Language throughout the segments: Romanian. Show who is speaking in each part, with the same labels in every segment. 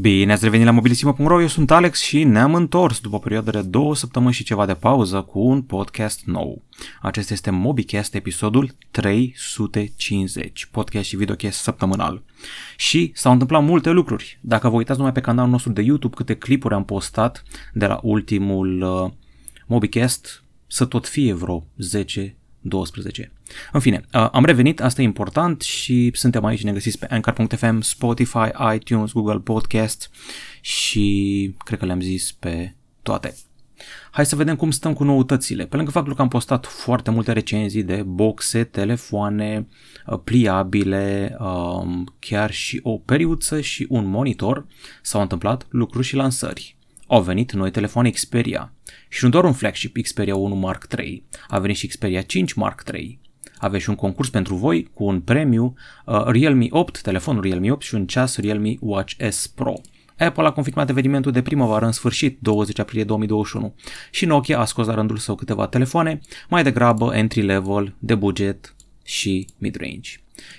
Speaker 1: Bine ați revenit la mobilisimo.ro, eu sunt Alex și ne-am întors după o perioadă de două săptămâni și ceva de pauză cu un podcast nou. Acesta este MobiCast, episodul 350, podcast și videocast săptămânal. Și s-au întâmplat multe lucruri. Dacă vă uitați numai pe canalul nostru de YouTube câte clipuri am postat de la ultimul uh, MobiCast, să tot fie vreo 10 12. În fine, uh, am revenit, asta e important și suntem aici, ne găsiți pe Anchor.fm, Spotify, iTunes, Google Podcast și cred că le-am zis pe toate. Hai să vedem cum stăm cu noutățile. Pe lângă faptul că am postat foarte multe recenzii de boxe, telefoane, uh, pliabile, um, chiar și o periuță și un monitor, s-au întâmplat lucruri și lansări. Au venit noi telefoane Xperia și nu doar un flagship Xperia 1 Mark III, a venit și Xperia 5 Mark III. Aveți și un concurs pentru voi cu un premiu uh, Realme 8, telefonul Realme 8 și un ceas Realme Watch S Pro. Apple a confirmat evenimentul de primăvară în sfârșit, 20 aprilie 2021, și Nokia a scos la rândul său câteva telefoane, mai degrabă entry-level, de buget și mid-range.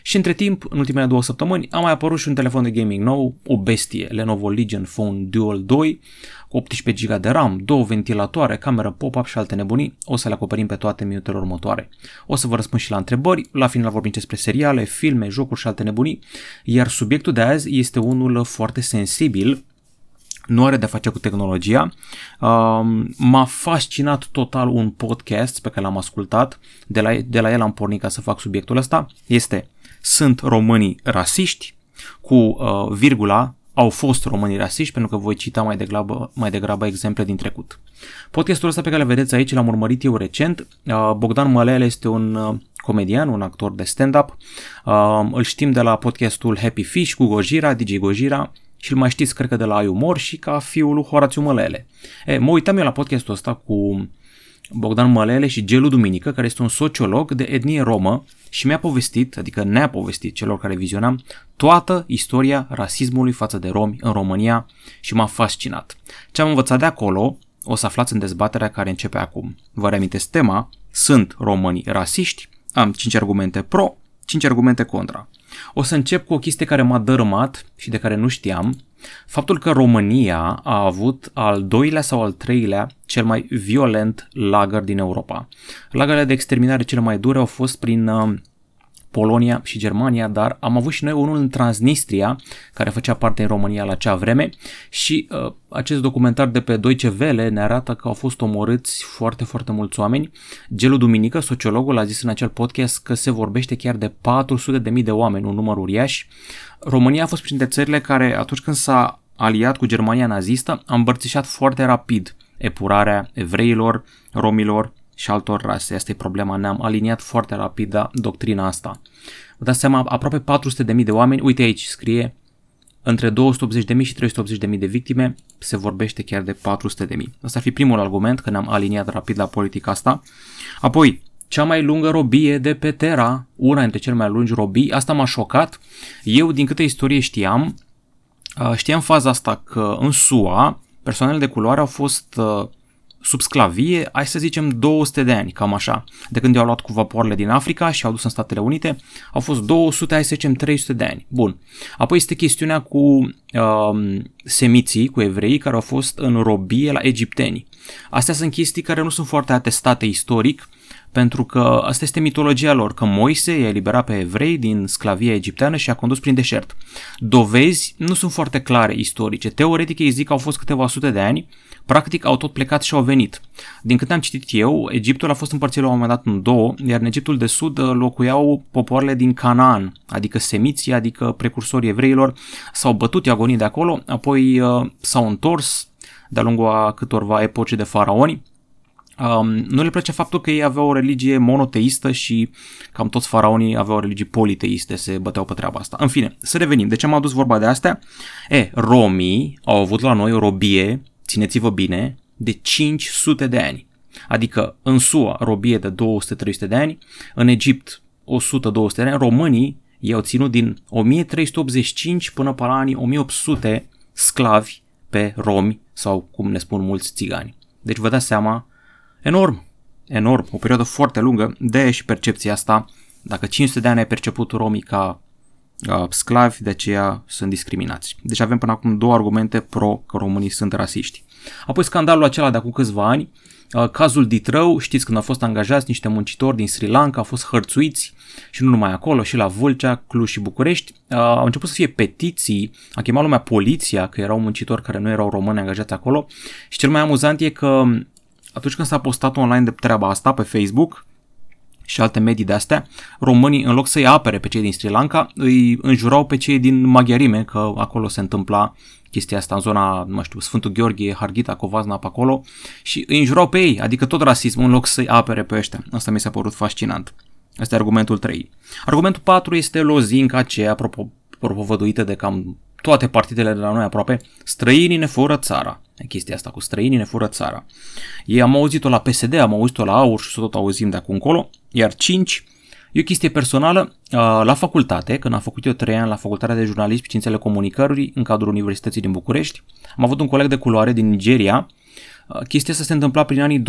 Speaker 1: Și între timp, în ultimele două săptămâni, a mai apărut și un telefon de gaming nou, o bestie, Lenovo Legion Phone Dual 2, cu 18 GB de RAM, două ventilatoare, cameră pop-up și alte nebunii. O să le acoperim pe toate minutele următoare. O să vă răspund și la întrebări, la final vorbim despre seriale, filme, jocuri și alte nebunii, iar subiectul de azi este unul foarte sensibil, nu are de face cu tehnologia. Um, m-a fascinat total un podcast pe care l-am ascultat, de la, de la el am pornit ca să fac subiectul ăsta. Este Sunt românii rasiști? cu uh, virgula au fost românii rasiști, pentru că voi cita mai degrabă, mai degrabă exemple din trecut. Podcastul ăsta pe care îl vedeți aici l-am urmărit eu recent. Uh, Bogdan Mălele este un uh, comedian, un actor de stand-up. Uh, îl știm de la podcastul Happy Fish cu Gojira, DJ Gojira, și îl mai știți, cred că, de la Ai Umor și ca fiul lui Horațiu Mălele. E, mă uitam eu la podcastul ăsta cu Bogdan Mălele și Gelu Duminică, care este un sociolog de etnie romă și mi-a povestit, adică ne-a povestit celor care vizionam, toată istoria rasismului față de romi în România și m-a fascinat. Ce am învățat de acolo o să aflați în dezbaterea care începe acum. Vă reamintesc tema, sunt românii rasiști, am 5 argumente pro, 5 argumente contra. O să încep cu o chestie care m-a dărâmat și de care nu știam, faptul că România a avut al doilea sau al treilea cel mai violent lagăr din Europa. Lagările de exterminare cele mai dure au fost prin uh, Polonia și Germania, dar am avut și noi unul în Transnistria, care făcea parte în România la acea vreme și uh, acest documentar de pe Deutsche Welle ne arată că au fost omorâți foarte, foarte mulți oameni. Gelu Duminică, sociologul, a zis în acel podcast că se vorbește chiar de 400.000 de oameni, un număr uriaș. România a fost printre țările care, atunci când s-a aliat cu Germania nazistă, a îmbărțișat foarte rapid epurarea evreilor, romilor, și altor rase. Asta e problema, ne-am aliniat foarte rapid la doctrina asta. Vă dați seama, aproape 400.000 de oameni, uite aici scrie, între 280.000 și 380.000 de victime, se vorbește chiar de 400.000. Asta ar fi primul argument, că ne-am aliniat rapid la politica asta. Apoi, cea mai lungă robie de pe Terra, una dintre cele mai lungi robii, asta m-a șocat. Eu, din câte istorie știam, știam faza asta că în SUA, persoanele de culoare au fost sub sclavie, hai să zicem 200 de ani, cam așa. De când i-au luat cu vapoarele din Africa și au dus în Statele Unite, au fost 200, hai să zicem 300 de ani. Bun. Apoi este chestiunea cu uh, semiții, cu evrei care au fost în robie la egipteni. Astea sunt chestii care nu sunt foarte atestate istoric, pentru că asta este mitologia lor, că Moise i-a eliberat pe evrei din sclavia egipteană și a condus prin deșert. Dovezi nu sunt foarte clare istorice. Teoretic ei zic că au fost câteva sute de ani, practic au tot plecat și au venit. Din câte am citit eu, Egiptul a fost împărțit la un moment dat în două, iar în Egiptul de Sud uh, locuiau popoarele din Canaan, adică semiții, adică precursorii evreilor, s-au bătut agonii de acolo, apoi uh, s-au întors de-a lungul a câtorva epoci de faraoni, Um, nu le place faptul că ei aveau o religie monoteistă și cam toți faraonii aveau o religie politeiste, se băteau pe treaba asta. În fine, să revenim. De ce am adus vorba de astea? E, romii au avut la noi o robie, țineți-vă bine, de 500 de ani. Adică în SUA robie de 200-300 de ani, în Egipt 100-200 de ani, românii i-au ținut din 1385 până pe la anii 1800 sclavi pe romi sau cum ne spun mulți țigani. Deci vă dați seama Enorm, enorm, o perioadă foarte lungă, de și percepția asta, dacă 500 de ani ai perceput romii ca uh, sclavi, de aceea sunt discriminați. Deci avem până acum două argumente pro că românii sunt rasiști. Apoi scandalul acela de acum câțiva ani, uh, cazul Ditrău, știți când au fost angajați niște muncitori din Sri Lanka, au fost hărțuiți și nu numai acolo, și la Vâlcea, Cluj și București. Uh, au început să fie petiții, a chemat lumea poliția, că erau muncitori care nu erau români angajați acolo și cel mai amuzant e că atunci când s-a postat online de treaba asta pe Facebook, și alte medii de astea, românii, în loc să-i apere pe cei din Sri Lanka, îi înjurau pe cei din Maghiarime, că acolo se întâmpla chestia asta în zona, nu știu, Sfântul Gheorghe, Harghita, Covazna, pe acolo și îi înjurau pe ei, adică tot rasismul în loc să-i apere pe ăștia. Asta mi s-a părut fascinant. Asta e argumentul 3. Argumentul 4 este lozinca aceea propovăduită de cam toate partidele de la noi aproape, străinii ne fură țara. E chestia asta cu străinii ne fură țara. Ei am auzit-o la PSD, am auzit-o la AUR și să tot auzim de acum încolo. Iar 5, e o chestie personală. La facultate, când am făcut eu 3 ani la Facultatea de Jurnalism și Științele Comunicării, în cadrul Universității din București, am avut un coleg de culoare din Nigeria. Chestia asta se întâmpla prin anii 2005-2008,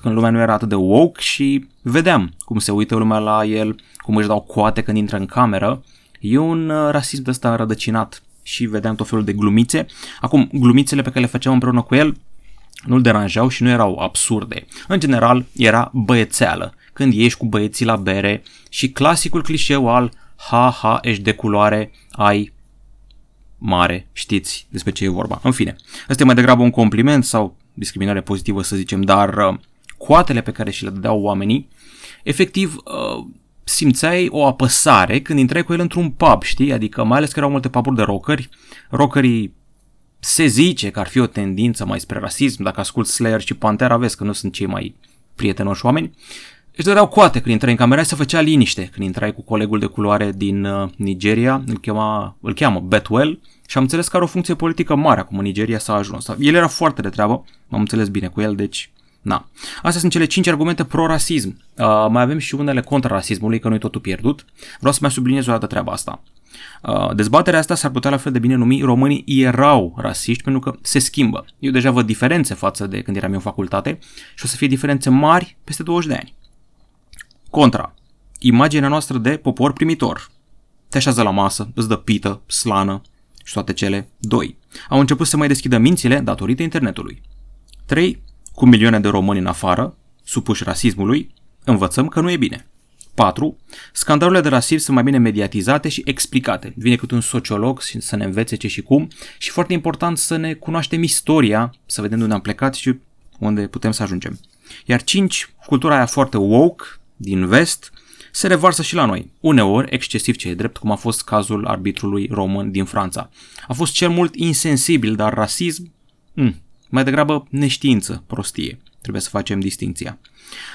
Speaker 1: când lumea nu era atât de woke și vedeam cum se uită lumea la el, cum își dau coate când intră în cameră. E un rasism de ăsta rădăcinat și vedeam tot felul de glumițe. Acum, glumițele pe care le făceam împreună cu el nu-l deranjau și nu erau absurde. În general, era băiețeală, când ieși cu băieții la bere și clasicul clișeu al ha, ha, ești de culoare, ai mare, știți despre ce e vorba. În fine, ăsta e mai degrabă un compliment sau discriminare pozitivă să zicem, dar uh, coatele pe care și le dădeau oamenii, efectiv uh, simțeai o apăsare când intrai cu el într-un pub, știi? Adică mai ales că erau multe puburi de rockeri, rockerii se zice că ar fi o tendință mai spre rasism, dacă ascult Slayer și Pantera, vezi că nu sunt cei mai prietenoși oameni, își dădeau coate când intrai în camera să făcea liniște când intrai cu colegul de culoare din uh, Nigeria, îl, chema, îl cheamă Betwell și am înțeles că are o funcție politică mare acum în Nigeria s-a ajuns. El era foarte de treabă, m-am înțeles bine cu el, deci Na. Astea sunt cele 5 argumente pro-rasism. Uh, mai avem și unele contra rasismului, că nu e totul pierdut. Vreau să mai subliniez o dată treaba asta. Uh, dezbaterea asta s-ar putea la fel de bine numi românii erau rasiști pentru că se schimbă. Eu deja văd diferențe față de când eram eu în facultate și o să fie diferențe mari peste 20 de ani. Contra. Imaginea noastră de popor primitor. Te așează la masă, îți dă pită, slană și toate cele. 2. Au început să mai deschidă mințile datorită internetului. 3 cu milioane de români în afară, supuși rasismului, învățăm că nu e bine. 4. Scandalurile de rasism sunt mai bine mediatizate și explicate. Vine cât un sociolog să ne învețe ce și cum și foarte important să ne cunoaștem istoria, să vedem de unde am plecat și unde putem să ajungem. Iar 5. Cultura aia foarte woke din vest se revarsă și la noi, uneori excesiv ce e drept, cum a fost cazul arbitrului român din Franța. A fost cel mult insensibil, dar rasism? Mm, mai degrabă neștiință, prostie. Trebuie să facem distinția.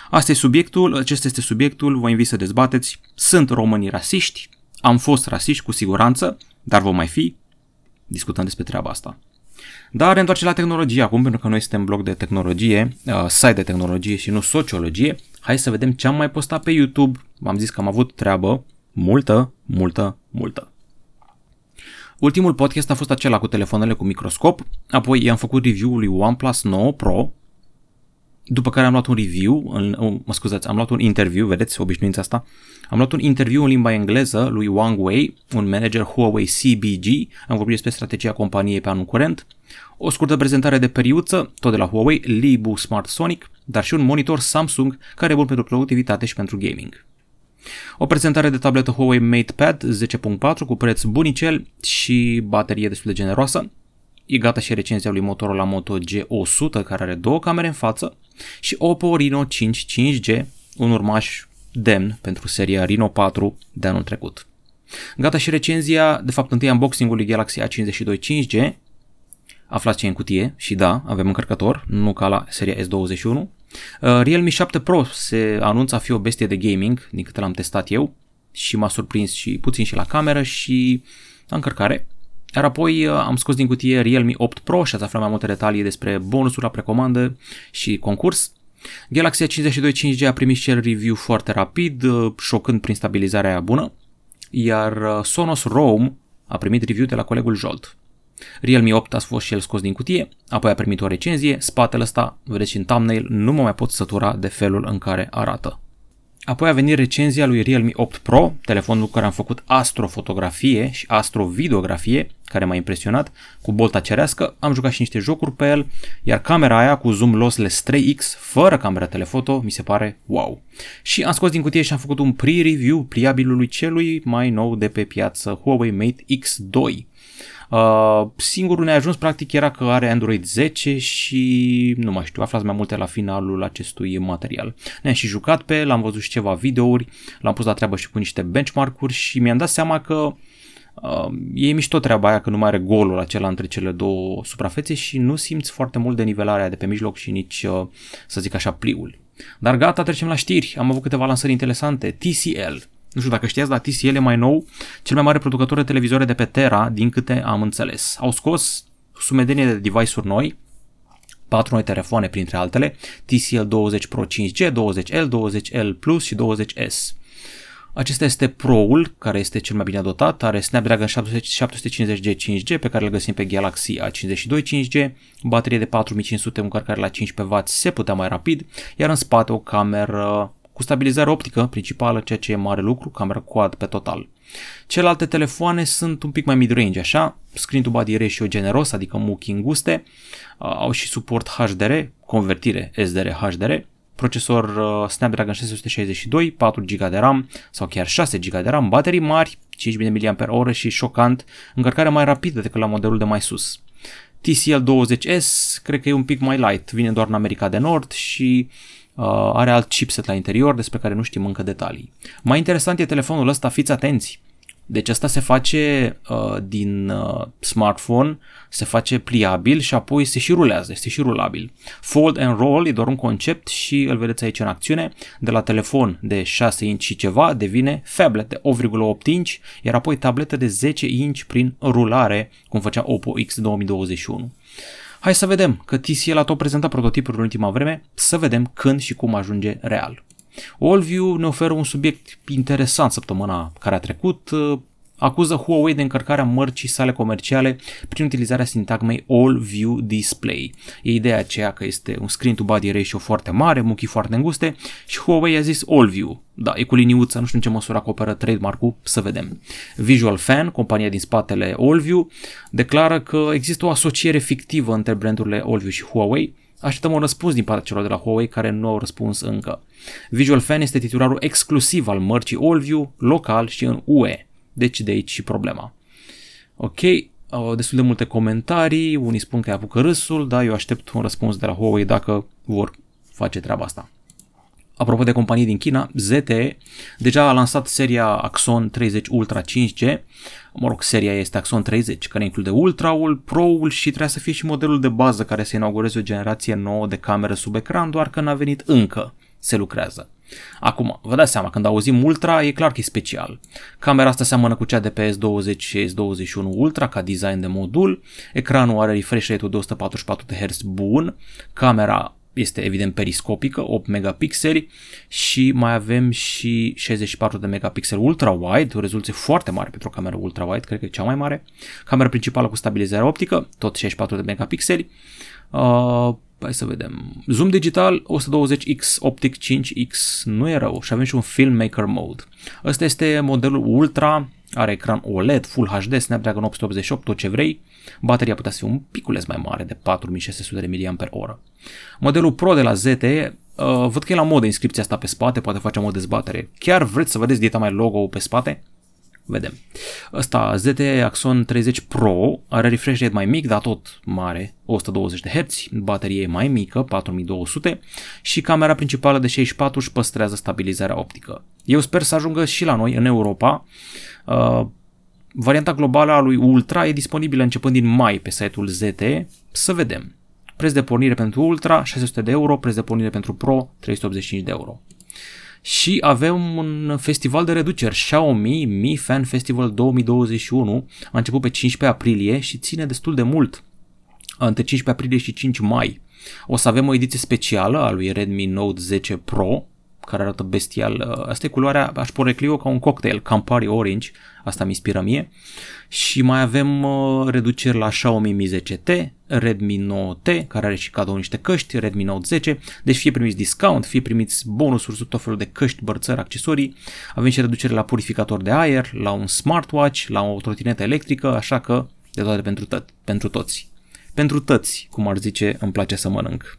Speaker 1: Asta e subiectul, acesta este subiectul, vă invit să dezbateți. Sunt românii rasiști? Am fost rasiști cu siguranță, dar vom mai fi? Discutăm despre treaba asta. Dar întoarce la tehnologie acum, pentru că noi suntem blog de tehnologie, uh, site de tehnologie și nu sociologie. Hai să vedem ce am mai postat pe YouTube. V-am zis că am avut treabă multă, multă, multă. Ultimul podcast a fost acela cu telefoanele cu microscop, apoi i-am făcut review-ul lui OnePlus 9 Pro, după care am luat un review, în, oh, mă scuzați, am luat un interviu, vedeți obișnuința asta, am luat un interviu în limba engleză lui Wang Wei, un manager Huawei CBG, am vorbit despre strategia companiei pe anul curent, o scurtă prezentare de periuță, tot de la Huawei, Libu Smart Sonic, dar și un monitor Samsung care e bun pentru productivitate și pentru gaming. O prezentare de tabletă Huawei MatePad 10.4 cu preț bunicel și baterie destul de generoasă. E gata și recenzia lui Motorola Moto G100 care are două camere în față și Oppo Reno 5 5G, un urmaș demn pentru seria Reno 4 de anul trecut. Gata și recenzia, de fapt întâi unboxing-ul lui Galaxy A52 5G, aflați ce e în cutie și da, avem încărcător, nu ca la seria S21, Uh, Realme 7 Pro se anunță a fi o bestie de gaming, din câte l-am testat eu, și m-a surprins și puțin și la cameră și la încărcare. Iar apoi uh, am scos din cutie Realme 8 Pro și ați aflat mai multe detalii despre bonusuri la precomandă și concurs. Galaxy A52 5G a primit și el review foarte rapid, uh, șocând prin stabilizarea bună, iar Sonos Roam a primit review de la colegul Jolt. Realme 8 a fost și el scos din cutie, apoi a primit o recenzie, spatele ăsta, vedeți și în thumbnail, nu mă mai pot sătura de felul în care arată. Apoi a venit recenzia lui Realme 8 Pro, telefonul cu care am făcut astrofotografie și astrovideografie, care m-a impresionat, cu bolta cerească, am jucat și niște jocuri pe el, iar camera aia cu zoom lossless 3x, fără camera telefoto, mi se pare wow. Și am scos din cutie și am făcut un pre-review pliabilului celui mai nou de pe piață, Huawei Mate X2. Uh, singurul neajuns practic era că are Android 10 și nu mai știu, aflați mai multe la finalul acestui material. Ne-am și jucat pe el, am văzut și ceva videouri, l-am pus la treabă și cu niște benchmark-uri și mi-am dat seama că uh, e mișto treaba aia că nu mai are golul acela între cele două suprafețe și nu simți foarte mult de nivelarea de pe mijloc și nici, uh, să zic așa, pliul. Dar gata, trecem la știri. Am avut câteva lansări interesante. TCL, nu știu dacă știați, dar TCL e mai nou cel mai mare producător de televizoare de pe Terra, din câte am înțeles. Au scos sumedenie de device-uri noi, patru noi telefoane printre altele, TCL 20 Pro 5G, 20L, 20L Plus și 20S. Acesta este Pro-ul, care este cel mai bine dotat, are Snapdragon 750G 5G, pe care îl găsim pe Galaxy A52 5G, baterie de 4500, încărcare la 15W se putea mai rapid, iar în spate o cameră cu stabilizare optică principală, ceea ce e mare lucru, camera quad pe total. Celelalte telefoane sunt un pic mai mid-range, așa, screen to body ratio generos, adică muchi înguste, au și suport HDR, convertire SDR HDR, procesor uh, Snapdragon 662, 4 GB de RAM sau chiar 6 GB de RAM, baterii mari, 5000 mAh și șocant, încărcare mai rapidă decât la modelul de mai sus. TCL 20S cred că e un pic mai light, vine doar în America de Nord și uh, are alt chipset la interior despre care nu știm încă detalii. Mai interesant e telefonul ăsta, fiți atenți. Deci asta se face uh, din uh, smartphone, se face pliabil și apoi se și rulează, este și rulabil. Fold and roll e doar un concept și îl vedeți aici în acțiune. De la telefon de 6 inch și ceva devine phablet de 8,8 inch, iar apoi tabletă de 10 inch prin rulare, cum făcea Oppo X 2021. Hai să vedem, că TCL a tot prezentat prototipul în ultima vreme, să vedem când și cum ajunge real. Allview ne oferă un subiect interesant săptămâna care a trecut, acuză Huawei de încărcarea mărcii sale comerciale prin utilizarea sintagmei All View Display. E ideea aceea că este un screen to body ratio foarte mare, muchii foarte înguste și Huawei a zis All View. Da, e cu liniuță, nu știu în ce măsură acoperă trademark-ul, să vedem. Visual Fan, compania din spatele AllView, declară că există o asociere fictivă între brandurile AllView și Huawei, Așteptăm un răspuns din partea celor de la Huawei care nu au răspuns încă. Visual Fan este titularul exclusiv al mărcii AllView, local și în UE. Deci de aici și problema. Ok, au destul de multe comentarii, unii spun că apucă râsul, dar eu aștept un răspuns de la Huawei dacă vor face treaba asta. Apropo de companii din China, ZTE deja a lansat seria Axon 30 Ultra 5G, mă rog, seria este Axon 30, care include Ultra-ul, Pro-ul și trebuie să fie și modelul de bază care să inaugureze o generație nouă de camere sub ecran, doar că n-a venit încă, se lucrează. Acum, vă dați seama, când auzim Ultra, e clar că e special. Camera asta seamănă cu cea de pe S20 și S21 Ultra ca design de modul, ecranul are refresh rate-ul de 144 de Hz bun, camera este evident periscopică, 8 megapixeli și mai avem și 64 de megapixeli ultra-wide, o rezoluție foarte mare pentru o cameră ultra-wide, cred că e cea mai mare. Camera principală cu stabilizare optică, tot 64 de megapixeli. Uh, Hai să vedem. Zoom digital 120x, optic 5x, nu e rău și avem și un filmmaker mode. Ăsta este modelul Ultra, are ecran OLED, Full HD, Snapdragon 888, tot ce vrei. Bateria putea să fie un piculeț mai mare de 4600 de mAh. Modelul Pro de la ZTE, uh, văd că e la modă inscripția asta pe spate, poate facem o dezbatere. Chiar vreți să vedeți dieta mai logo pe spate? Vedem. Ăsta ZT Axon 30 Pro are refresh rate mai mic, dar tot mare, 120 de Hz, baterie mai mică, 4200 și camera principală de 64 își păstrează stabilizarea optică. Eu sper să ajungă și la noi în Europa. Uh, varianta globală a lui Ultra e disponibilă începând din mai pe site-ul ZT. Să vedem. Preț de pornire pentru Ultra 600 de euro, preț de pornire pentru Pro 385 de euro și avem un festival de reduceri, Xiaomi Mi Fan Festival 2021, a început pe 15 aprilie și ține destul de mult, între 15 aprilie și 5 mai. O să avem o ediție specială a lui Redmi Note 10 Pro, care arată bestial. Uh, asta e culoarea, aș porecli ca un cocktail, Campari Orange, asta mi inspiră mie. Și mai avem uh, reduceri la Xiaomi Mi 10T, Redmi 9T, care are și cadou niște căști, Redmi Note 10, deci fie primiți discount, fie primiți bonusuri sub tot felul de căști, bărțări, accesorii. Avem și reducere la purificator de aer, la un smartwatch, la o trotinetă electrică, așa că de toate pentru, tot, pentru toți. Pentru tăți, cum ar zice, îmi place să mănânc.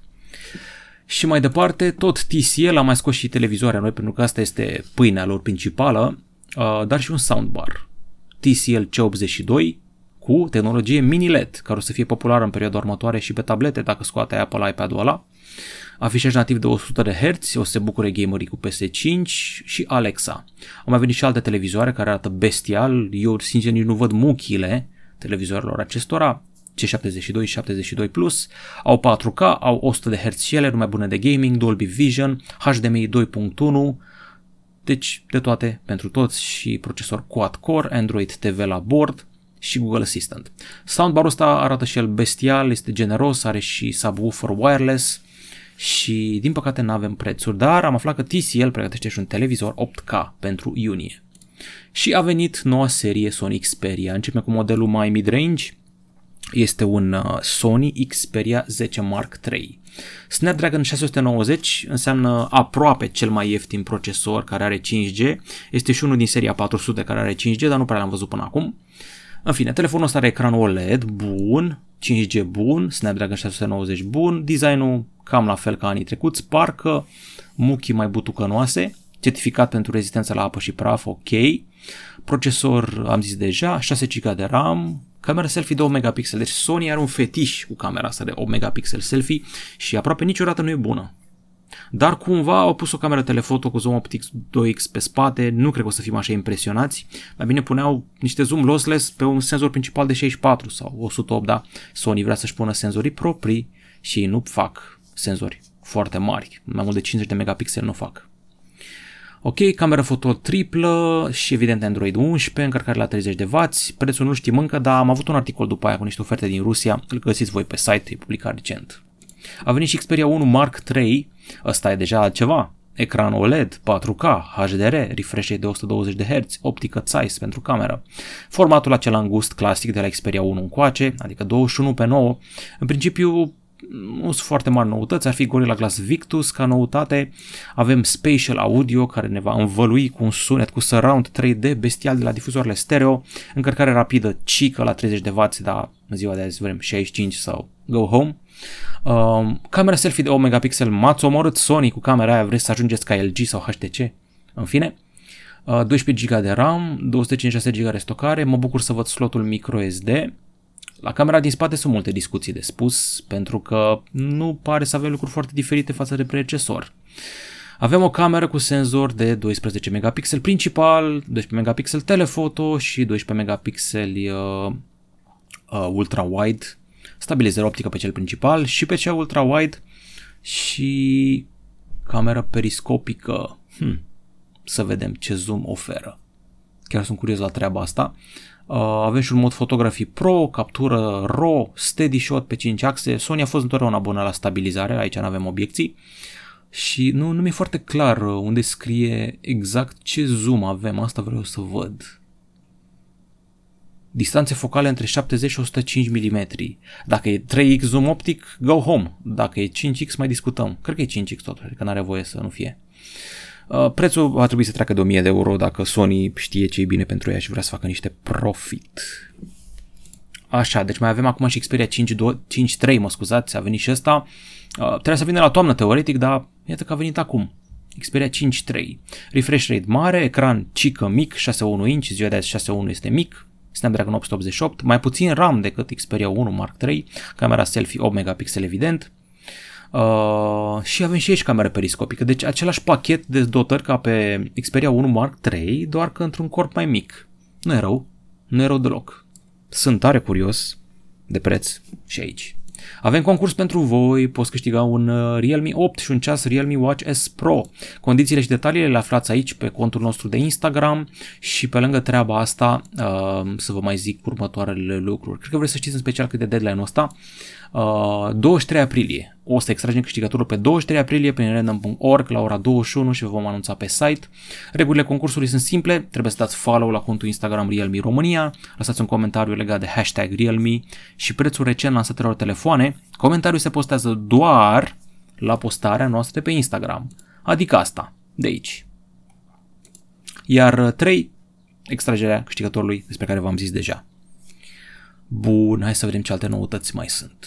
Speaker 1: Și mai departe, tot TCL a mai scos și televizoarea noi, pentru că asta este pâinea lor principală, uh, dar și un soundbar. TCL C82 cu tehnologie mini LED, care o să fie populară în perioada următoare și pe tablete dacă scoate Apple iPad-ul ăla. Afișaj nativ de 100 de Hz, o să se bucure gamerii cu PS5 și Alexa. Au mai venit și alte televizoare care arată bestial, eu sincer nici nu văd muchile televizoarelor acestora, C72 72 Plus, au 4K, au 100 de Hz și ele, numai bune de gaming, Dolby Vision, HDMI 2.1, deci de toate pentru toți și procesor quad-core, Android TV la bord și Google Assistant. Soundbar-ul ăsta arată și el bestial, este generos, are și subwoofer wireless și din păcate nu avem prețuri, dar am aflat că TCL pregătește și un televizor 8K pentru iunie. Și a venit noua serie Sony Xperia. Începem cu modelul mai mid-range, este un uh, Sony Xperia 10 Mark III. Snapdragon 690 înseamnă aproape cel mai ieftin procesor care are 5G. Este și unul din seria 400 care are 5G, dar nu prea l-am văzut până acum. În fine, telefonul ăsta are ecran OLED bun, 5G bun, Snapdragon 690 bun, designul cam la fel ca anii trecuți, parcă muchii mai butucănoase, certificat pentru rezistență la apă și praf, ok. Procesor, am zis deja, 6 GB de RAM, Camera selfie de 8 megapixel, deci Sony are un fetiș cu camera asta de 8 megapixel selfie și aproape niciodată nu e bună. Dar cumva au pus o cameră telefoto cu zoom optic 2x pe spate, nu cred că o să fim așa impresionați. Mai bine puneau niște zoom lossless pe un senzor principal de 64 sau 108, da? Sony vrea să-și pună senzorii proprii și nu fac senzori foarte mari, mai mult de 50 de megapixel nu fac. Ok, cameră foto triplă și evident Android 11, încărcare la 30 de W, prețul nu știm încă, dar am avut un articol după aia cu niște oferte din Rusia, îl găsiți voi pe site, e publicat recent. A venit și Xperia 1 Mark III, ăsta e deja altceva, ecran OLED, 4K, HDR, refresh rate de 120 de Hz, optică Zeiss pentru cameră. Formatul acela îngust clasic de la Xperia 1 încoace, adică 21 pe 9. În principiu nu sunt foarte mari noutăți, ar fi Gorilla Glass Victus ca noutate, avem Spatial Audio care ne va învălui cu un sunet cu surround 3D bestial de la difuzoarele stereo, încărcare rapidă cică la 30 de W, dar în ziua de azi vrem 65 sau go home. Um, camera selfie de 8 megapixel, m-ați omorât Sony cu camera aia, vreți să ajungeți ca LG sau HTC? În fine, uh, 12 GB de RAM, 256 GB de stocare, mă bucur să văd slotul microSD, la camera din spate sunt multe discuții de spus, pentru că nu pare să avem lucruri foarte diferite față de predecesor. Avem o cameră cu senzor de 12 megapixel principal, 12 megapixel telefoto și 12 megapixel uh, uh, ultra-wide, stabilizare optică pe cel principal și pe cel ultra-wide și cameră periscopică. Hm, să vedem ce zoom oferă. Chiar sunt curios la treaba asta. Uh, avem și un mod fotografii pro, captură RAW, steady shot pe 5 axe. Sony a fost întotdeauna bună la stabilizare, aici nu avem obiecții. Și nu, nu mi-e foarte clar uh, unde scrie exact ce zoom avem, asta vreau să văd. Distanțe focale între 70 și 105 mm. Dacă e 3x zoom optic, go home. Dacă e 5x, mai discutăm. Cred că e 5x totuși, că n-are voie să nu fie. Uh, prețul va trebui să treacă de 1000 de euro dacă Sony știe ce e bine pentru ea și vrea să facă niște profit. Așa, deci mai avem acum și Xperia 5.3, mă scuzați, a venit și ăsta. Uh, trebuie să vină la toamnă teoretic, dar iată că a venit acum. Xperia 5.3. Refresh rate mare, ecran cică mic, 6.1 inch, ziua de azi 6.1 este mic, Snapdragon 888, mai puțin RAM decât Xperia 1 Mark III, camera selfie 8 megapixel evident, Uh, și avem și aici cameră periscopică, deci același pachet de dotări ca pe Xperia 1 Mark III, doar că într-un corp mai mic. Nu e rău, nu e rău deloc. Sunt tare curios de preț și aici. Avem concurs pentru voi, poți câștiga un uh, Realme 8 și un ceas Realme Watch S Pro. Condițiile și detaliile le aflați aici pe contul nostru de Instagram și pe lângă treaba asta uh, să vă mai zic următoarele lucruri. Cred că vreți să știți în special cât de deadline-ul ăsta. 23 aprilie o să extragem câștigătorul pe 23 aprilie prin random.org la ora 21 și vă vom anunța pe site. Regulile concursului sunt simple, trebuie să dați follow la contul Instagram Realme România, lăsați un comentariu legat de hashtag Realme și prețul recent lansatelor telefoane. Comentariul se postează doar la postarea noastră pe Instagram, adică asta, de aici. Iar 3, extragerea câștigătorului despre care v-am zis deja. Bun, hai să vedem ce alte noutăți mai sunt.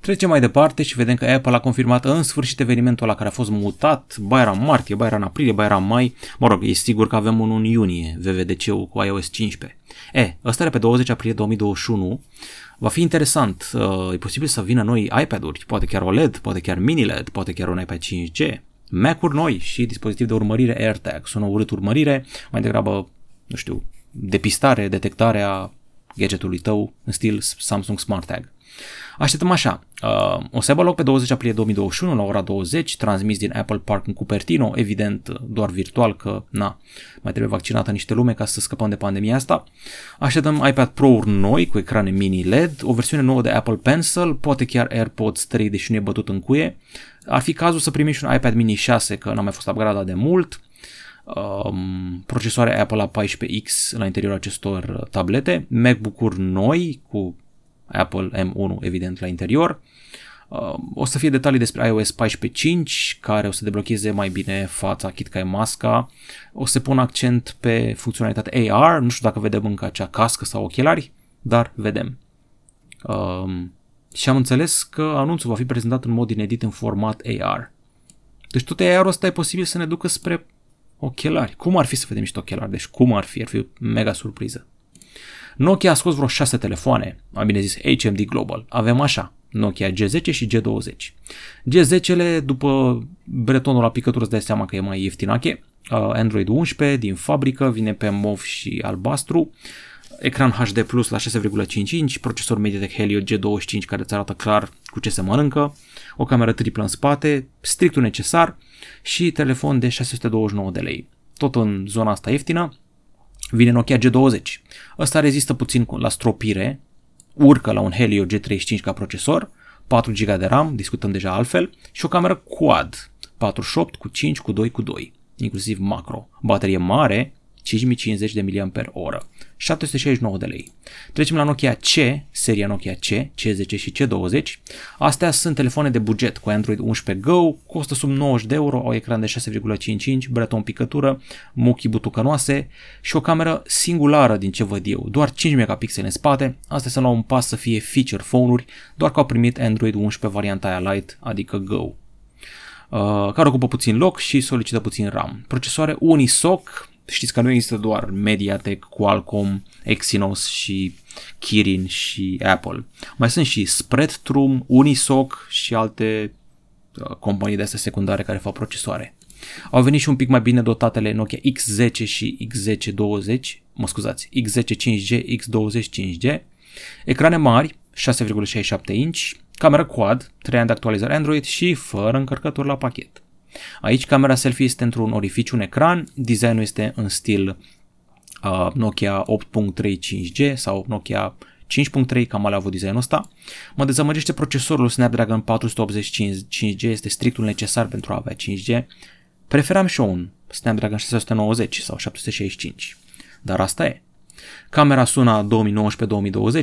Speaker 1: Trecem mai departe și vedem că Apple a confirmat în sfârșit evenimentul ăla care a fost mutat, ba era în martie, ba era în aprilie, ba era în mai. Mă rog, e sigur că avem unul în iunie, VVDC-ul cu iOS 15. E, ăsta era pe 20 aprilie 2021. Va fi interesant, uh, e posibil să vină noi iPad-uri, poate chiar OLED, poate chiar mini-LED, poate chiar un iPad 5G, Mac-uri noi și dispozitiv de urmărire AirTag. Sună urât urmărire, mai degrabă, nu știu, depistare, detectarea gadgetului tău în stil Samsung Smart Tag. Așteptăm așa, uh, o să aibă loc pe 20 aprilie 2021 la ora 20, transmis din Apple Park în Cupertino, evident doar virtual că na, mai trebuie vaccinată niște lume ca să scăpăm de pandemia asta. Așteptăm iPad Pro-uri noi cu ecrane mini LED, o versiune nouă de Apple Pencil, poate chiar AirPods 3 deși nu e bătut în cuie. Ar fi cazul să primim și un iPad mini 6 că n-a mai fost upgradat de mult. Um, procesoare Apple A14X la interiorul acestor tablete, MacBook-uri noi cu Apple M1 evident la interior. Uh, o să fie detalii despre iOS 14.5 care o să deblocheze mai bine fața, chit ca e masca. O să pun accent pe funcționalitatea AR, nu știu dacă vedem încă acea cască sau ochelari, dar vedem. Um, și am înțeles că anunțul va fi prezentat în mod inedit în format AR. Deci tot AR-ul ăsta e posibil să ne ducă spre ochelari. Cum ar fi să vedem niște ochelari? Deci cum ar fi? Ar fi o mega surpriză. Nokia a scos vreo 6 telefoane, am bine zis HMD Global. Avem așa, Nokia G10 și G20. G10-le, după bretonul la picătură, îți dai seama că e mai ieftinache. Android 11 din fabrică, vine pe MOV și albastru. Ecran HD Plus la 6,5 inch, procesor MediaTek Helio G25 care îți arată clar cu ce se mănâncă, o cameră triplă în spate, strictul necesar și telefon de 629 de lei. Tot în zona asta ieftină, vine Nokia G20. Ăsta rezistă puțin la stropire, urcă la un Helio G35 ca procesor, 4 GB de RAM, discutăm deja altfel, și o cameră quad, 48 cu 5 cu 2 cu 2, inclusiv macro. Baterie mare, 5050 de mAh, 769 de lei. Trecem la Nokia C, seria Nokia C, C10 și C20. Astea sunt telefoane de buget cu Android 11 Go, costă sub 90 de euro, au ecran de 6,5 inch, breton picătură, muchii butucănoase și o cameră singulară din ce văd eu, doar 5 megapixeli în spate, astea sunt la un pas să fie feature phone-uri, doar că au primit Android 11 varianta aia Lite, adică Go. Uh, care ocupă puțin loc și solicită puțin RAM. Procesoare Unisoc, Știți că nu există doar Mediatek, Qualcomm, Exynos și Kirin și Apple. Mai sunt și Spreadtrum, Unisoc și alte uh, companii de astea secundare care fac procesoare. Au venit și un pic mai bine dotatele Nokia X10 și X1020, mă scuzați, X10 5G, X20 5G, ecrane mari, 6,67 inch, camera quad, 3 ani de actualizare Android și fără încărcători la pachet. Aici camera selfie este într-un orificiu în ecran, designul este în stil uh, Nokia 8.3 5G sau Nokia 5.3, cam alea a avut designul ăsta. Mă dezamăgește procesorul Snapdragon 485 5G, este strictul necesar pentru a avea 5G. Preferam și un Snapdragon 690 sau 765, dar asta e. Camera sună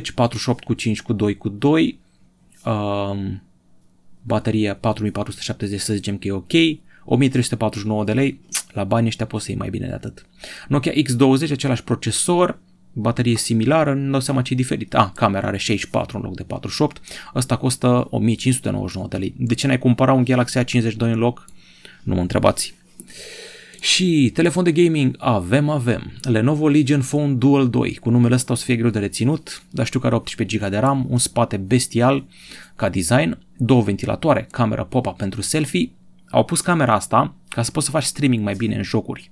Speaker 1: 2019-2020, 48 cu 5 cu 2 cu 2, um, bateria 4470 să zicem că e ok, 1349 de lei, la bani ăștia poți să iei mai bine de atât. Nokia X20, același procesor, baterie similară, nu dau seama ce e diferit. Ah, camera are 64 în loc de 48, ăsta costă 1599 de lei. De ce n-ai cumpăra un Galaxy A52 în loc? Nu mă întrebați. Și telefon de gaming avem, avem. Lenovo Legion Phone Dual 2. Cu numele ăsta o să fie greu de reținut, dar știu că are 18 GB de RAM, un spate bestial ca design, două ventilatoare, camera pop-up pentru selfie. Au pus camera asta ca să poți să faci streaming mai bine în jocuri.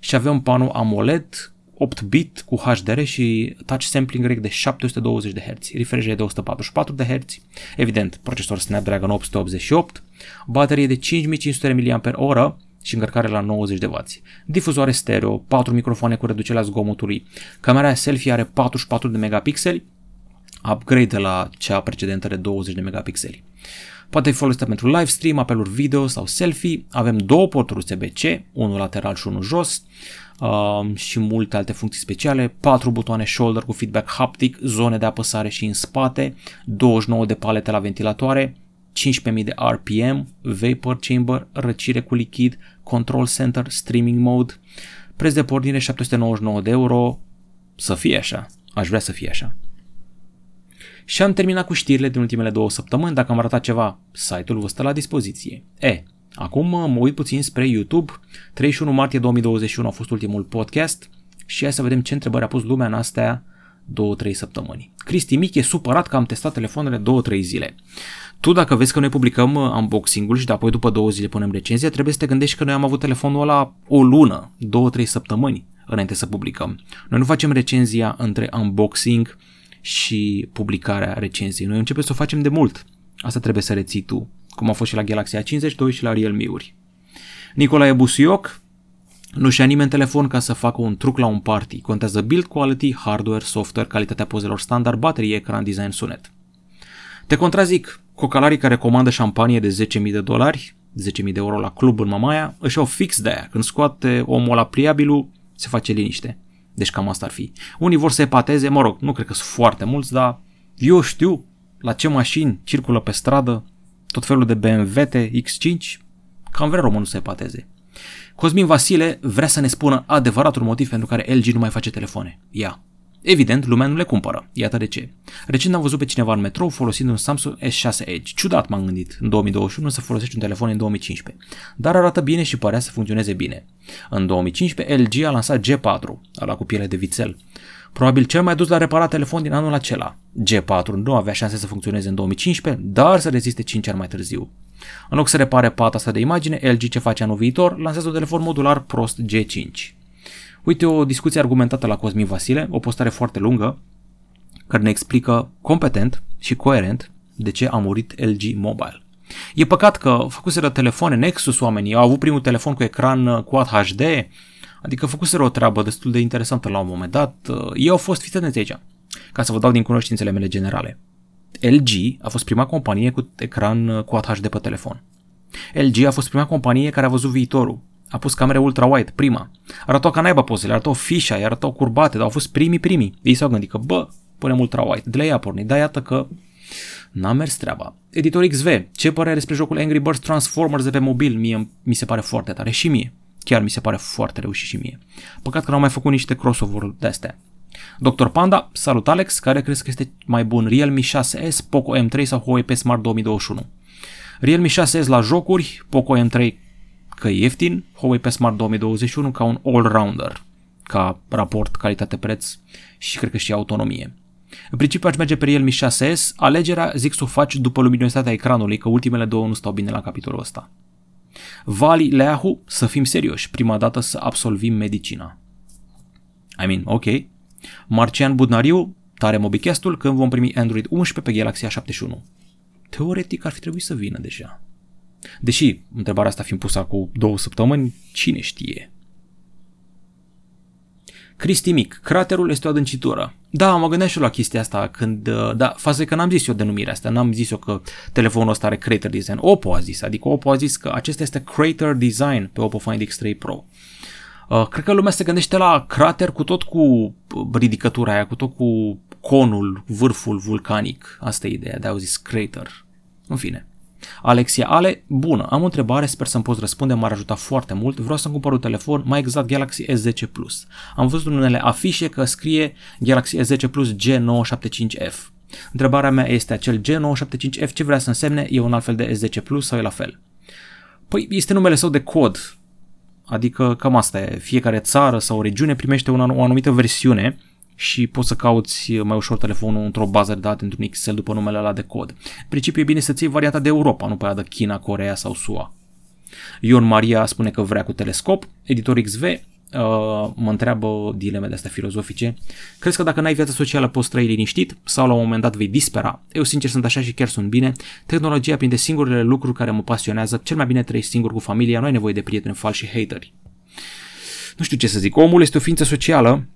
Speaker 1: Și avea un panou AMOLED 8 bit cu HDR și touch sampling rate de 720 de Hz, refresh rate de 144 de Hz, evident procesor Snapdragon 888, baterie de 5500 mAh și încărcare la 90 de W. Difuzoare stereo, 4 microfoane cu reducerea zgomotului. Camera selfie are 44 de megapixeli, upgrade de la cea precedentă de 20 de megapixeli. Poate fi folosită pentru live stream, apeluri video sau selfie. Avem două porturi USB-C, unul lateral și unul jos uh, și multe alte funcții speciale, 4 butoane shoulder cu feedback haptic, zone de apăsare și în spate, 29 de palete la ventilatoare, 15.000 de RPM, vapor chamber, răcire cu lichid, control center, streaming mode, preț de pornire 799 de euro, să fie așa, aș vrea să fie așa. Și am terminat cu știrile din ultimele două săptămâni, dacă am ratat ceva, site-ul vă stă la dispoziție. E, acum mă uit puțin spre YouTube, 31 martie 2021 a fost ultimul podcast și hai să vedem ce întrebări a pus lumea în astea 2-3 săptămâni. Cristi Mic e supărat că am testat telefoanele 2-3 zile. Tu dacă vezi că noi publicăm uh, unboxing-ul și apoi după două zile punem recenzia, trebuie să te gândești că noi am avut telefonul ăla o lună, două, trei săptămâni înainte să publicăm. Noi nu facem recenzia între unboxing și publicarea recenziei. Noi începem să o facem de mult. Asta trebuie să reții tu, cum a fost și la Galaxy A52 și la Realme-uri. Nicolae Busuioc nu și-a nimeni telefon ca să facă un truc la un party. Contează build quality, hardware, software, calitatea pozelor standard, baterie, ecran, design, sunet. Te contrazic, Cocalarii care comandă șampanie de 10.000 de dolari, 10.000 de euro la club în Mamaia, își au fix de aia. Când scoate omul la pliabilul, se face liniște. Deci cam asta ar fi. Unii vor să epateze, mă rog, nu cred că sunt foarte mulți, dar eu știu la ce mașini circulă pe stradă, tot felul de BMW X5, cam vrea românul să epateze. Cosmin Vasile vrea să ne spună adevăratul motiv pentru care LG nu mai face telefoane. Ia. Evident, lumea nu le cumpără. Iată de ce. Recent am văzut pe cineva în metrou folosind un Samsung S6 Edge. Ciudat m-am gândit în 2021 să folosești un telefon în 2015. Dar arată bine și părea să funcționeze bine. În 2015 LG a lansat G4, ăla cu piele de vițel. Probabil cel mai dus la reparat telefon din anul acela. G4 nu avea șanse să funcționeze în 2015, dar să reziste 5 ani mai târziu. În loc să repare pata asta de imagine, LG ce face anul viitor, lansează un telefon modular prost G5. Uite o discuție argumentată la Cosmin Vasile, o postare foarte lungă, care ne explică competent și coerent de ce a murit LG Mobile. E păcat că făcuseră telefoane Nexus oamenii, au avut primul telefon cu ecran Quad HD, adică făcuseră o treabă destul de interesantă la un moment dat. Ei au fost, fiți atenți aici, ca să vă dau din cunoștințele mele generale. LG a fost prima companie cu ecran Quad HD pe telefon. LG a fost prima companie care a văzut viitorul. A pus camere ultra-wide, prima. Arătau ca naiba pozele, arătau fișa, arătau curbate, dar au fost primii primii. Ei s-au gândit că, bă, punem ultra-wide. De la ea a pornit, dar iată că n-a mers treaba. Editor XV, ce părere despre jocul Angry Birds Transformers de pe mobil? Mie mi se pare foarte tare și mie. Chiar mi se pare foarte reușit și mie. Păcat că n-au mai făcut niște crossover de astea. Dr. Panda, salut Alex, care crezi că este mai bun, Realme 6S, Poco M3 sau Huawei P Smart 2021? Realme 6S la jocuri, Poco M3 că e ieftin, Huawei pe Smart 2021 ca un all-rounder, ca raport calitate-preț și cred că și autonomie. În principiu aș merge pe Realme 6S, alegerea zic să o faci după luminositatea ecranului, că ultimele două nu stau bine la capitolul ăsta. Vali Leahu, să fim serioși, prima dată să absolvim medicina. I mean, ok. Marcian Budnariu, tare mobicastul când vom primi Android 11 pe Galaxy A71. Teoretic ar fi trebuit să vină deja. Deși, întrebarea asta fiind pusă cu două săptămâni, cine știe? Cristi Mic, craterul este o adâncitură. Da, mă gândeam și eu la chestia asta când, uh, da, faza că n-am zis eu denumirea asta, n-am zis eu că telefonul ăsta are crater design. Oppo a zis, adică Oppo a zis că acesta este crater design pe Oppo Find X3 Pro. Uh, cred că lumea se gândește la crater cu tot cu ridicătura aia, cu tot cu conul, vârful vulcanic. Asta e ideea de a zis crater. În fine. Alexia Ale, bună, am o întrebare, sper să-mi poți răspunde, m-ar ajuta foarte mult, vreau să-mi cumpăr un telefon, mai exact Galaxy S10 Plus. Am văzut în unele afișe că scrie Galaxy S10 Plus G975F. Întrebarea mea este acel G975F ce vrea să însemne, e un alt fel de S10 Plus sau e la fel? Păi este numele său de cod, adică cam asta e, fiecare țară sau o regiune primește o anumită versiune și poți să cauți mai ușor telefonul într-o bază de date, într-un Excel după numele ăla de cod. În principiu e bine să ții varianta de Europa, nu pe aia de China, Corea sau SUA. Ion Maria spune că vrea cu telescop, editor XV uh, mă întreabă dileme de astea filozofice. Crezi că dacă n-ai viață socială poți trăi liniștit sau la un moment dat vei dispera? Eu sincer sunt așa și chiar sunt bine. Tehnologia prinde singurele lucruri care mă pasionează. Cel mai bine trăi singur cu familia, nu ai nevoie de prieteni falși și hateri. Nu știu ce să zic. Omul este o ființă socială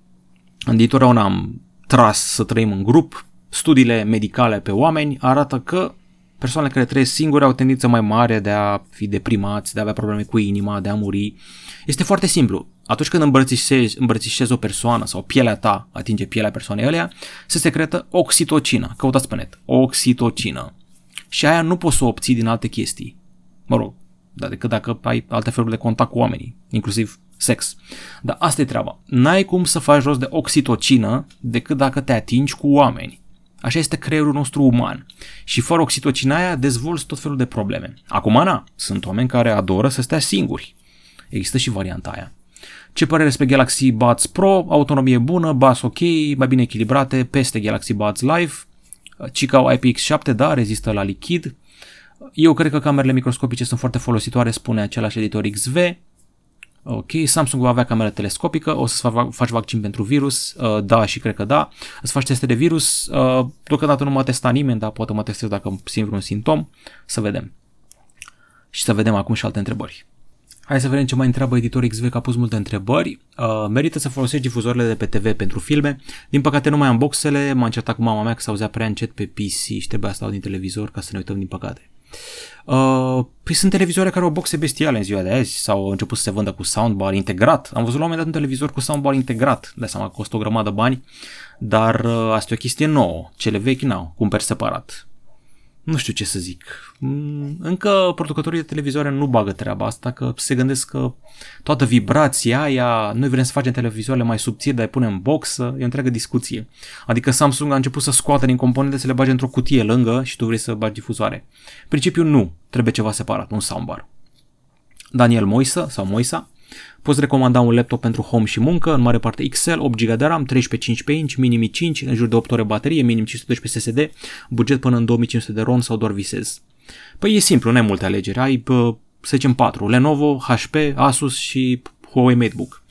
Speaker 1: întotdeauna am tras să trăim în grup, studiile medicale pe oameni arată că persoanele care trăiesc singure au tendință mai mare de a fi deprimați, de a avea probleme cu inima, de a muri. Este foarte simplu. Atunci când îmbrățișezi, îmbrățișezi o persoană sau pielea ta atinge pielea persoanei alea, se secretă oxitocină. Căutați pe net. Oxitocină. Și aia nu poți să o obții din alte chestii. Mă rog, dar decât dacă ai alte feluri de contact cu oamenii, inclusiv sex. Dar asta e treaba. N-ai cum să faci rost de oxitocină decât dacă te atingi cu oameni. Așa este creierul nostru uman. Și fără oxitocina aia dezvolți tot felul de probleme. Acum, na, sunt oameni care adoră să stea singuri. Există și varianta aia. Ce părere despre Galaxy Buds Pro? Autonomie bună, bas ok, mai bine echilibrate, peste Galaxy Buds Live. Cica IPX7, da, rezistă la lichid. Eu cred că camerele microscopice sunt foarte folositoare, spune același editor XV. Ok, Samsung va avea cameră telescopică, o să faci vaccin pentru virus, uh, da și cred că da. Îți faci teste de virus, uh, deocamdată nu mă testa nimeni, dar poate mă testez dacă simt vreun simptom, să vedem. Și să vedem acum și alte întrebări. Hai să vedem ce mai întreabă editor XV, că a pus multe întrebări. Uh, merită să folosești difuzoarele de pe TV pentru filme. Din păcate nu mai am boxele, m-am încercat cu mama mea că s-auzea prea încet pe PC și trebuia să stau din televizor ca să ne uităm din păcate. Uh, păi sunt televizoare care au boxe bestiale în ziua de azi sau au început să se vândă cu soundbar integrat. Am văzut la un moment dat un televizor cu soundbar integrat, de seama că costă o grămadă bani, dar uh, asta e o chestie nouă. Cele vechi n-au, cumperi separat nu știu ce să zic. Mm, încă producătorii de televizoare nu bagă treaba asta, că se gândesc că toată vibrația aia, noi vrem să facem televizoarele mai subțiri, dar îi punem în box, e o întreagă discuție. Adică Samsung a început să scoată din componente, să le bage într-o cutie lângă și tu vrei să bagi difuzoare. Principiu nu, trebuie ceva separat, un soundbar. Daniel Moisa sau Moisa Poți recomanda un laptop pentru home și muncă, în mare parte XL, 8 GB de RAM, 13 pe inch, minim 5, în jur de 8 ore baterie, minim 512 SSD, buget până în 2500 de RON sau doar visez. Păi e simplu, nu ai multe alegeri, ai, să zicem, 4, Lenovo, HP, Asus și Huawei MateBook.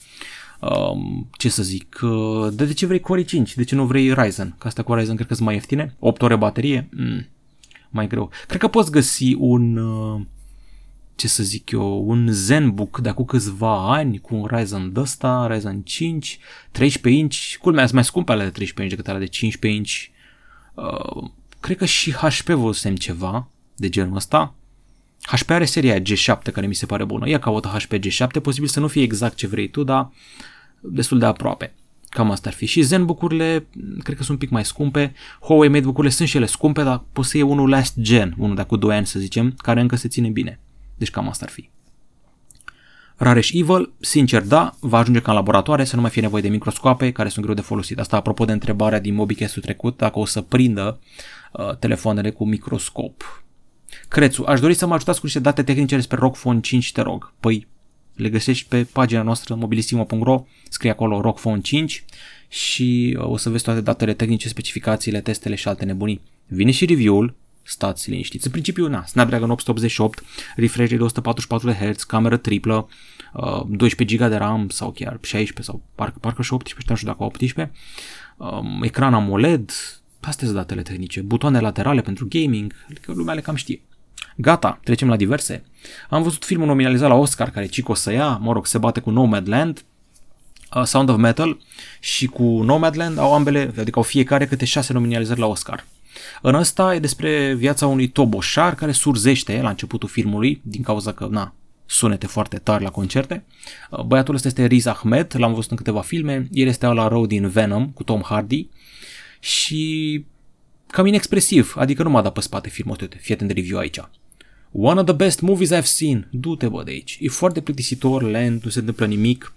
Speaker 1: Um, ce să zic, uh, de, de ce vrei Core 5? De ce nu vrei Ryzen? Că asta cu Ryzen cred că sunt mai ieftine. 8 ore baterie? Mm, mai greu. Cred că poți găsi un, uh, ce să zic eu, un ZenBook de acum câțiva ani cu un Ryzen de ăsta, Ryzen 5, 13 inch, culmea, mai scumpe ale de 13 inch decât ale de 15 inch. Uh, cred că și HP văzusem ceva de genul ăsta. HP are seria G7 care mi se pare bună. Ia caută HP G7, posibil să nu fie exact ce vrei tu, dar destul de aproape. Cam asta ar fi. Și ZenBook-urile cred că sunt un pic mai scumpe. Huawei MateBook-urile sunt și ele scumpe, dar poți să iei unul last gen, unul de acum 2 ani să zicem, care încă se ține bine. Deci cam asta ar fi. Rareș Evil, sincer da, va ajunge ca în laboratoare să nu mai fie nevoie de microscoape care sunt greu de folosit. Asta apropo de întrebarea din Mobicast-ul trecut, dacă o să prindă uh, telefoanele cu microscop. Crețu, aș dori să mă ajutați cu niște date tehnice despre ROG Phone 5, te rog. Păi, le găsești pe pagina noastră mobilissimo.ro, scrie acolo ROG Phone 5 și uh, o să vezi toate datele tehnice, specificațiile, testele și alte nebunii. Vine și review-ul, stați liniștiți. În principiu, na, Snapdragon 888, refresh de 144 Hz, cameră triplă, 12 GB de RAM sau chiar 16 sau parcă, parcă și 18, nu știu dacă 18, um, ecran AMOLED, astea sunt datele tehnice, butoane laterale pentru gaming, adică lumea le cam știe. Gata, trecem la diverse. Am văzut filmul nominalizat la Oscar care Chico să ia, mă rog, se bate cu Nomadland, uh, Sound of Metal și cu Nomadland au ambele, adică au fiecare câte șase nominalizări la Oscar. În ăsta e despre viața unui toboșar care surzește la începutul filmului din cauza că, na, sunete foarte tari la concerte. Băiatul ăsta este Riz Ahmed, l-am văzut în câteva filme, el este la rău din Venom cu Tom Hardy și cam inexpresiv, adică nu m-a dat pe spate filmul, uite, fii atent de review aici. One of the best movies I've seen. Du-te, bă, de aici. E foarte plictisitor, lent, nu se întâmplă nimic.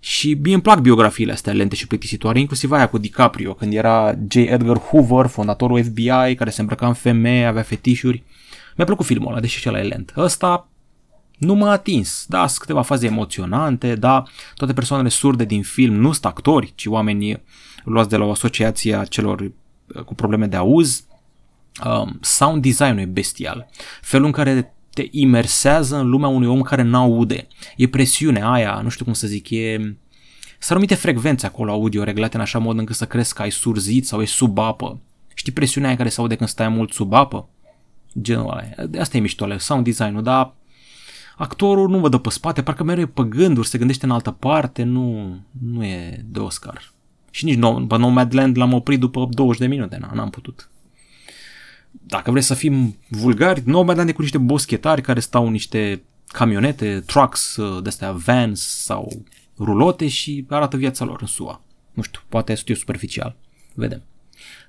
Speaker 1: Și mie îmi plac biografiile astea lente și plictisitoare, inclusiv aia cu DiCaprio, când era J. Edgar Hoover, fondatorul FBI, care se îmbrăca în femeie, avea fetișuri. Mi-a plăcut filmul ăla, deși și ăla e lent. Ăsta nu m-a atins. Da, sunt câteva faze emoționante, da, toate persoanele surde din film nu sunt actori, ci oameni luați de la o asociație a celor uh, cu probleme de auz. Um, sound design e bestial. Felul în care te imersează în lumea unui om care n-aude. E presiunea aia, nu știu cum să zic, e... Sunt anumite frecvențe acolo audio reglate în așa mod încât să crezi că ai surzit sau e sub apă. Știi presiunea aia care se aude când stai mult sub apă? Genul ăla. Asta e mișto, sound design-ul, dar actorul nu vă dă pe spate, parcă mereu e pe gânduri, se gândește în altă parte, nu, nu e de Oscar. Și nici no, pe Nomadland l-am oprit după 20 de minute, n-am putut. Dacă vrei să fim vulgari, Nomadland e cu niște boschetari care stau în niște camionete, trucks, uh, de-astea vans sau rulote și arată viața lor în SUA. Nu știu, poate știu superficial. Vedem.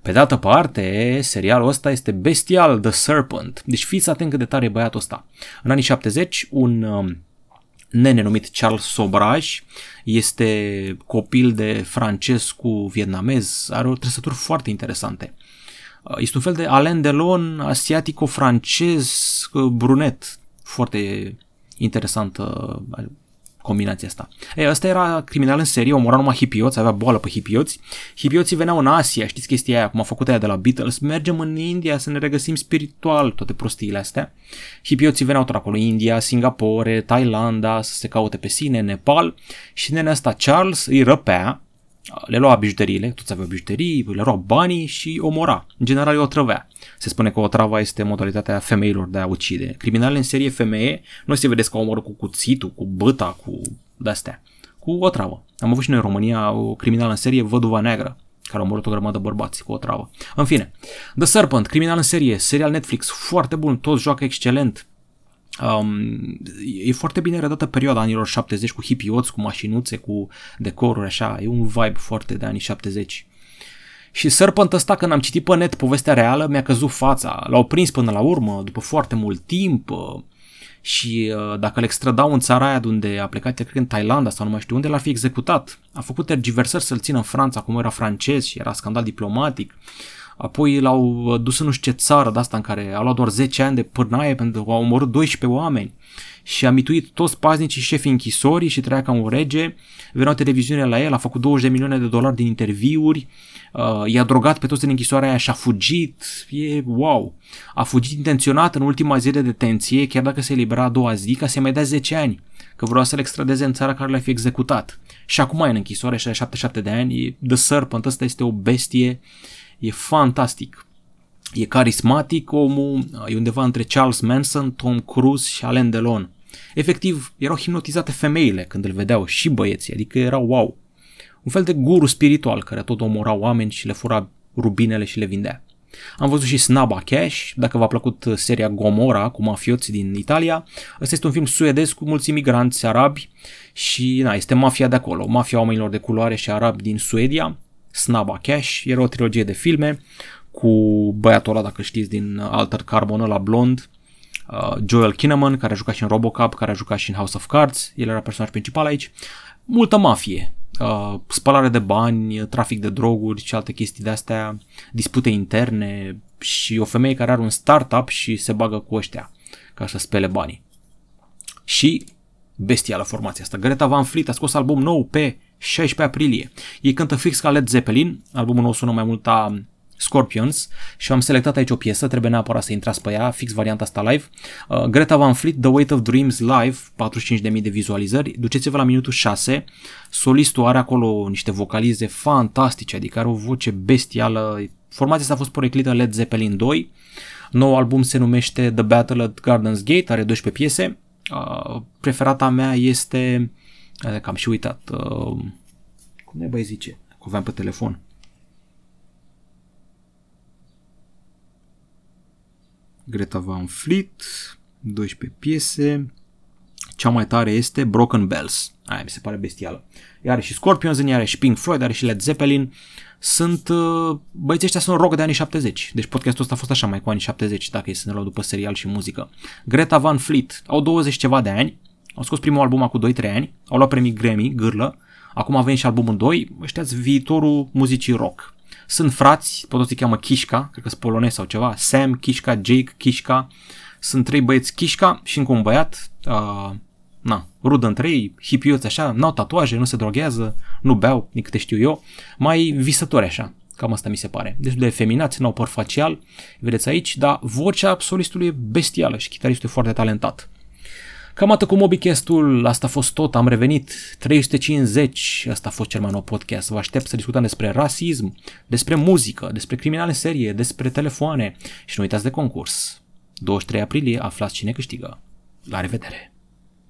Speaker 1: Pe de altă parte, serialul ăsta este bestial The Serpent. Deci fiți atent cât de tare e băiatul ăsta. În anii 70, un um, nene numit Charles Sobraj este copil de francez cu vietnamez, are o trăsături foarte interesante. Uh, este un fel de Alain Delon asiatico-francez uh, brunet, foarte interesant combinația asta. Ei, ăsta era criminal în serie, omora numai hipioți, avea boală pe hipioți. Hipioții veneau în Asia, știți chestia aia, cum a făcut aia de la Beatles, mergem în India să ne regăsim spiritual, toate prostiile astea. Hipioții veneau tot acolo, India, Singapore, Thailanda, să se caute pe sine, Nepal și nenea asta Charles îi răpea le lua bijuteriile, toți aveau bijuterii, le lua banii și omora. În general o trăvea. Se spune că o travă este modalitatea femeilor de a ucide. Criminale în serie femeie nu se vedeți că omoră cu cuțitul, cu băta, cu de-astea. Cu o travă. Am avut și noi în România o criminală în serie, Văduva Neagră, care a omorât o grămadă bărbați cu o travă. În fine, The Serpent, criminal în serie, serial Netflix, foarte bun, toți joacă excelent, Um, e foarte bine redată perioada anilor 70 cu hippioți, cu mașinuțe, cu decoruri așa, e un vibe foarte de anii 70. Și Serpent ăsta, când am citit pe net povestea reală, mi-a căzut fața. L-au prins până la urmă, după foarte mult timp. Uh, și uh, dacă îl extradau în țara aia de unde a plecat, cred că în Thailanda sau nu mai știu unde, l-ar fi executat. A făcut tergiversări să-l țină în Franța, cum era francez și era scandal diplomatic. Apoi l-au dus în nu știu ce țară de asta în care a luat doar 10 ani de pârnaie pentru că au omorât 12 oameni și a mituit toți paznicii șefii închisorii și trăia ca un rege. Veneau televiziunea la el, a făcut 20 de milioane de dolari din interviuri, uh, i-a drogat pe toți din închisoarea aia și a fugit. E wow! A fugit intenționat în ultima zi de detenție, chiar dacă se elibera a doua zi, ca să-i mai dea 10 ani, că vrea să-l extradeze în țara care l-a fi executat. Și acum e în închisoare, 67 de ani, The Serpent, ăsta este o bestie E fantastic. E carismatic omul, e undeva între Charles Manson, Tom Cruise și Alain Delon. Efectiv, erau hipnotizate femeile când îl vedeau și băieții, adică era wow. Un fel de guru spiritual care tot omora oameni și le fura rubinele și le vindea. Am văzut și Snaba Cash, dacă v-a plăcut seria Gomora cu mafioți din Italia. Ăsta este un film suedez cu mulți imigranți arabi și na, este mafia de acolo, mafia oamenilor de culoare și arabi din Suedia. Snaba Cash, era o trilogie de filme cu băiatul ăla, dacă știți, din Alter Carbon, la blond, uh, Joel Kinnaman, care a jucat și în Robocop, care a jucat și în House of Cards, el era personaj principal aici, multă mafie, uh, spălare de bani, trafic de droguri și alte chestii de-astea, dispute interne și o femeie care are un startup și se bagă cu ăștia ca să spele banii. Și bestială formația asta. Greta Van Fleet a scos album nou pe 16 aprilie. Ei cântă fix ca Led Zeppelin, albumul nou sună mai mult a Scorpions și am selectat aici o piesă, trebuie neapărat să intrați pe ea, fix varianta asta live. Uh, Greta Van Fleet, The Weight of Dreams live, 45.000 de vizualizări, duceți-vă la minutul 6, solistul are acolo niște vocalize fantastice, adică are o voce bestială, formația asta a fost poreclită Led Zeppelin 2, nou album se numește The Battle at Gardens Gate, are 12 piese, uh, preferata mea este că am și uitat. Uh, cum ne băi zice? Că aveam pe telefon. Greta Van Fleet, 12 piese. Cea mai tare este Broken Bells. Aia mi se pare bestială. Are și Scorpions în ea, are și Pink Floyd, are și Led Zeppelin. Sunt, uh, băieții ăștia sunt rock de anii 70. Deci podcastul ăsta a fost așa mai cu anii 70, dacă e să ne luăm după serial și muzică. Greta Van Fleet, au 20 ceva de ani au scos primul album acum 2-3 ani, au luat premii Grammy, gârlă, acum avem și albumul 2, ăștia viitorul muzicii rock. Sunt frați, pe toți îi cheamă Kishka, cred că sunt polonezi sau ceva, Sam, Kishka, Jake, Kishka, sunt trei băieți Kishka și încă un băiat, uh, na, rudă între ei, hipioți așa, n-au tatuaje, nu se droghează, nu beau, din câte știu eu, mai visători așa, cam asta mi se pare. Destul de feminați, n-au păr facial, vedeți aici, dar vocea solistului e bestială și chitaristul e foarte talentat. Cam atât cu MobiCast-ul, asta a fost tot, am revenit 350, asta a fost cel mai nou podcast. Vă aștept să discutăm despre rasism, despre muzică, despre criminale serie, despre telefoane și nu uitați de concurs. 23 aprilie aflați cine câștigă. La revedere!